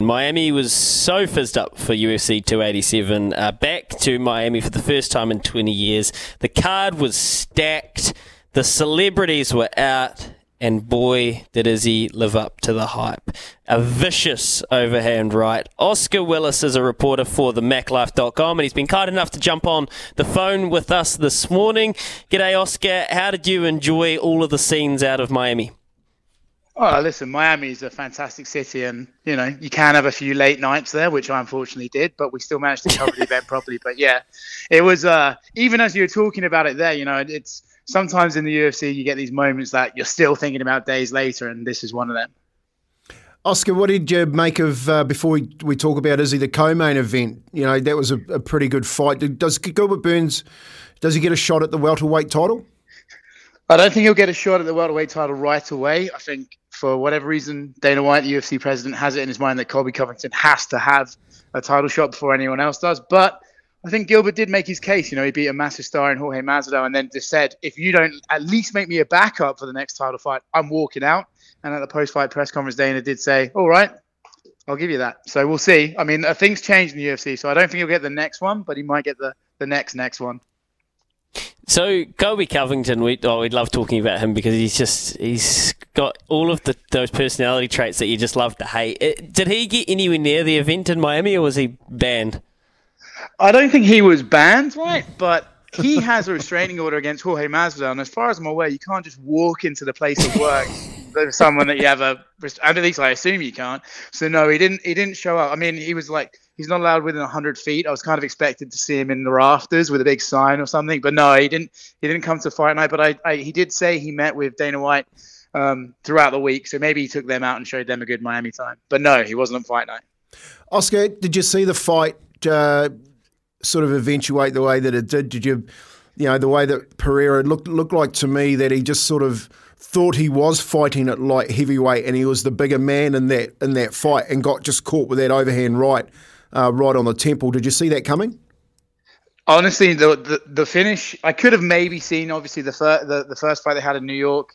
Miami was so fizzed up for UFC 287. Uh, back to Miami for the first time in 20 years. The card was stacked. The celebrities were out. And boy, did Izzy live up to the hype. A vicious overhand right. Oscar Willis is a reporter for the MacLife.com, and he's been kind enough to jump on the phone with us this morning. G'day, Oscar. How did you enjoy all of the scenes out of Miami? Oh, listen, Miami is a fantastic city, and you know you can have a few late nights there, which I unfortunately did, but we still managed to cover the event properly. But yeah, it was uh, even as you were talking about it there, you know, it's sometimes in the UFC you get these moments that you're still thinking about days later, and this is one of them. Oscar, what did you make of uh, before we, we talk about Izzy the co-main event? You know that was a, a pretty good fight. Does Gilbert Burns does he get a shot at the welterweight title? I don't think he'll get a shot at the welterweight title right away. I think for whatever reason, Dana White, the UFC president, has it in his mind that Colby Covington has to have a title shot before anyone else does. But I think Gilbert did make his case. You know, he beat a massive star in Jorge Masvidal, and then just said, if you don't at least make me a backup for the next title fight, I'm walking out. And at the post-fight press conference, Dana did say, "All right, I'll give you that." So we'll see. I mean, uh, things change in the UFC, so I don't think he'll get the next one, but he might get the the next next one. So Colby Covington, we oh, we'd love talking about him because he's just he's got all of the those personality traits that you just love to hate. It, uh, did he get anywhere near the event in Miami, or was he banned? I don't think he was banned, right? But he has a restraining order against Jorge Masvidal, and as far as I'm aware, you can't just walk into the place of work with someone that you have a. At least I assume you can't. So no, he didn't. He didn't show up. I mean, he was like he's not allowed within 100 feet. I was kind of expected to see him in the rafters with a big sign or something, but no, he didn't. He didn't come to fight night. But I, I he did say he met with Dana White um, throughout the week, so maybe he took them out and showed them a good Miami time. But no, he wasn't on fight night. Oscar, did you see the fight uh, sort of eventuate the way that it did? Did you, you know, the way that Pereira looked looked like to me that he just sort of thought he was fighting at light heavyweight and he was the bigger man in that in that fight and got just caught with that overhand right uh, right on the temple. Did you see that coming? Honestly, the, the, the finish I could have maybe seen. Obviously, the the, the first fight they had in New York,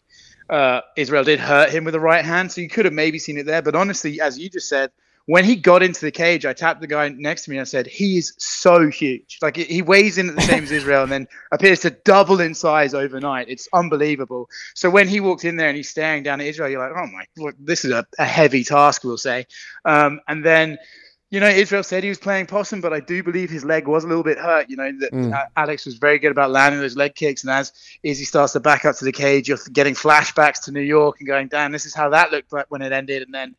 uh, Israel did hurt him with the right hand, so you could have maybe seen it there. But honestly, as you just said, when he got into the cage, I tapped the guy next to me and I said, "He is so huge. Like he weighs in at the same as Israel, and then appears to double in size overnight. It's unbelievable." So when he walked in there and he's staring down at Israel, you're like, "Oh my, look, this is a, a heavy task, we'll say." Um, and then you know, Israel said he was playing possum, but I do believe his leg was a little bit hurt. You know, that mm. Alex was very good about landing those leg kicks, and as Izzy starts to back up to the cage, you're getting flashbacks to New York and going, "Damn, this is how that looked like when it ended." And then,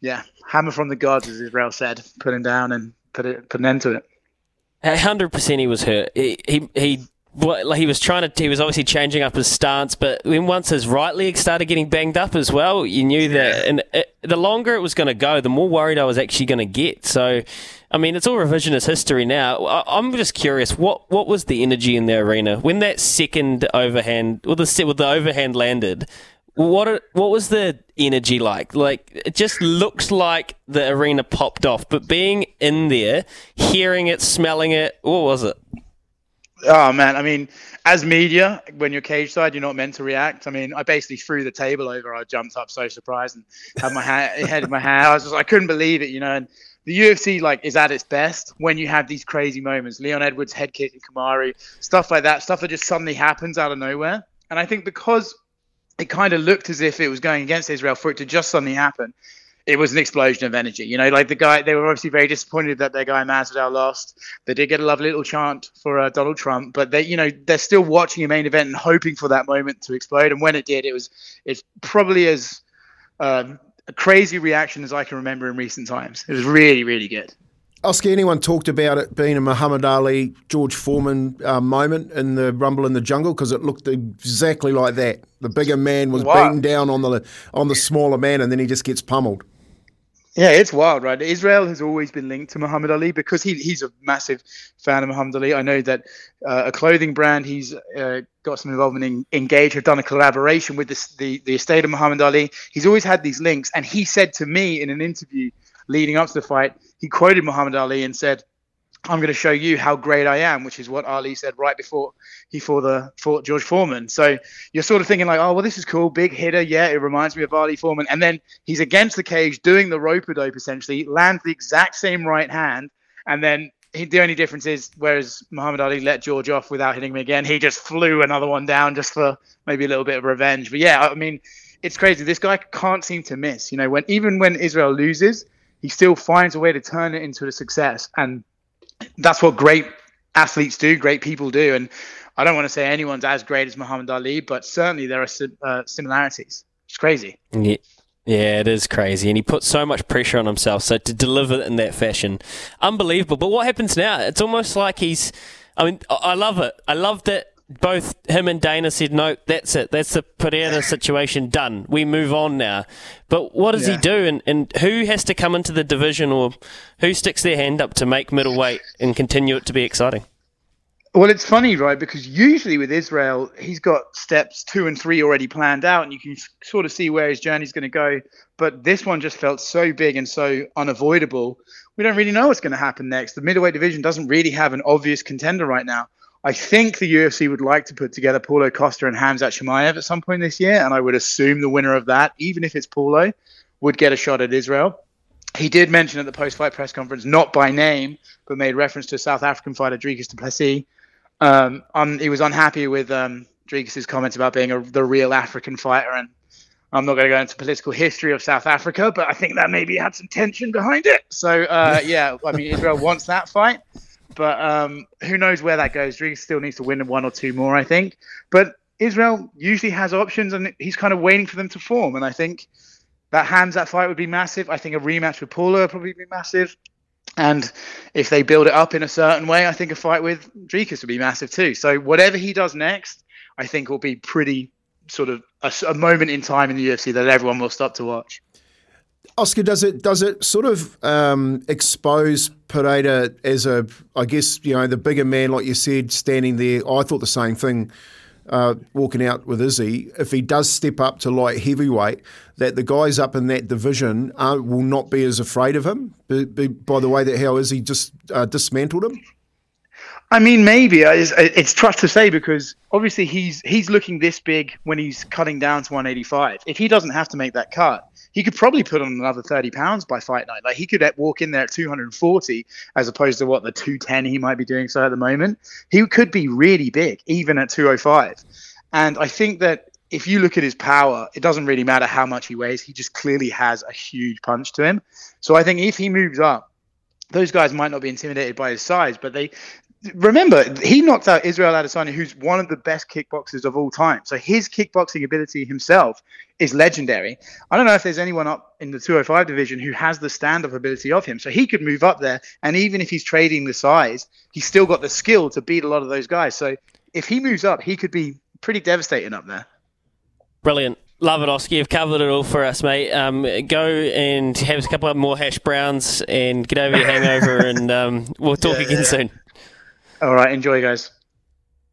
yeah, hammer from the gods, as Israel said, put him down and put it put an end to it. hundred percent, he was hurt. He he, he well, he was trying to. He was obviously changing up his stance, but when once his right leg started getting banged up as well, you knew that. And it, the longer it was going to go, the more worried I was actually going to get. So, I mean, it's all revisionist history now. I, am just curious what what was the energy in the arena when that second overhand, or the with the overhand landed. What what was the energy like? Like it just looks like the arena popped off, but being in there, hearing it, smelling it, what was it? Oh man, I mean, as media, when you're cage side, you're not meant to react. I mean, I basically threw the table over. I jumped up so surprised and had my ha- head in my hand. I was just, I couldn't believe it, you know. And the UFC like is at its best when you have these crazy moments. Leon Edwards head kicking Kamaru, stuff like that, stuff that just suddenly happens out of nowhere. And I think because it kind of looked as if it was going against Israel for it to just suddenly happen, it was an explosion of energy. You know, like the guy, they were obviously very disappointed that their guy Masvidal lost. They did get a lovely little chant for uh, Donald Trump, but they, you know, they're still watching a main event and hoping for that moment to explode. And when it did, it was it's probably as um, a crazy reaction as I can remember in recent times. It was really, really good. Oscar, anyone talked about it being a Muhammad Ali, George Foreman uh, moment in the Rumble in the Jungle because it looked exactly like that. The bigger man was wow. beaten down on the on the smaller man, and then he just gets pummeled. Yeah, it's wild, right? Israel has always been linked to Muhammad Ali because he, he's a massive fan of Muhammad Ali. I know that uh, a clothing brand he's uh, got some involvement in, Engage, have done a collaboration with this, the, the estate of Muhammad Ali. He's always had these links. And he said to me in an interview leading up to the fight, he quoted Muhammad Ali and said, I'm going to show you how great I am, which is what Ali said right before he fought the fought George Foreman. So you're sort of thinking like, oh well, this is cool, big hitter, yeah, it reminds me of Ali Foreman. And then he's against the cage doing the rope dope essentially, lands the exact same right hand, and then he, the only difference is whereas Muhammad Ali let George off without hitting him again, he just flew another one down just for maybe a little bit of revenge. But yeah, I mean, it's crazy. This guy can't seem to miss. You know, when even when Israel loses, he still finds a way to turn it into a success and that's what great athletes do, great people do. And I don't want to say anyone's as great as Muhammad Ali, but certainly there are uh, similarities. It's crazy. Yeah. Yeah, it is crazy. And he put so much pressure on himself. So to deliver in that fashion, unbelievable. But what happens now? It's almost like he's. I mean, I love it. I love that both him and Dana said, no, that's it. That's the Pereira situation done. We move on now. But what does yeah. he do? And, and who has to come into the division or who sticks their hand up to make middleweight and continue it to be exciting? Well, it's funny, right? Because usually with Israel, he's got steps two and three already planned out, and you can sort of see where his journey's going to go. But this one just felt so big and so unavoidable. We don't really know what's going to happen next. The middleweight division doesn't really have an obvious contender right now. I think the UFC would like to put together Paulo Costa and Khamzat Chimaev at some point this year, and I would assume the winner of that, even if it's Paulo, would get a shot at Israel. He did mention at the post-fight press conference, not by name, but made reference to South African fighter Dricus du Plessis. Um, um, he was unhappy with um, Dricus's comments about being a, the real African fighter, and I'm not going to go into political history of South Africa, but I think that maybe had some tension behind it. So uh, yeah, I mean Israel wants that fight. But um, who knows where that goes? Dricus still needs to win one or two more, I think. But Israel usually has options, and he's kind of waiting for them to form. And I think that Khamzat fight would be massive. I think a rematch with Paulo would probably be massive. And if they build it up in a certain way, I think a fight with Dricus would be massive too. So whatever he does next, I think will be pretty sort of a, a moment in time in the UFC that everyone will stop to watch. Oscar, does it does it sort of um, expose Pereira as a, I guess you know, the bigger man, like you said, standing there? I thought the same thing. Uh, walking out with Izzy, if he does step up to light heavyweight, that the guys up in that division uh, will not be as afraid of him. By, by the way that how Izzy just uh, dismantled him. I mean, maybe it's, it's tough to say because obviously he's he's looking this big when he's cutting down to 185. If he doesn't have to make that cut, he could probably put on another 30 pounds by fight night. Like he could walk in there at 240 as opposed to what the 210 he might be doing so at the moment. He could be really big even at 205. And I think that if you look at his power, it doesn't really matter how much he weighs. He just clearly has a huge punch to him. So I think if he moves up, those guys might not be intimidated by his size, but they remember he knocked out Israel Adesanya, who's one of the best kickboxers of all time. So his kickboxing ability himself is legendary. I don't know if there's anyone up in the 205 division who has the stand-up ability of him. So he could move up there, and even if he's trading the size, he's still got the skill to beat a lot of those guys. So if he moves up, he could be pretty devastating up there. Brilliant. Love it, Oscar. You've covered it all for us, mate. Um, go and have a couple of more hash browns and get over your hangover, and um, we'll talk yeah, again yeah. soon. All right, enjoy, guys.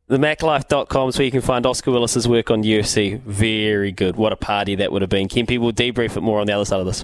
TheMacLife.com is where you can find Oscar Willis's work on UFC. Very good. What a party that would have been. Kempy will debrief it more on the other side of this.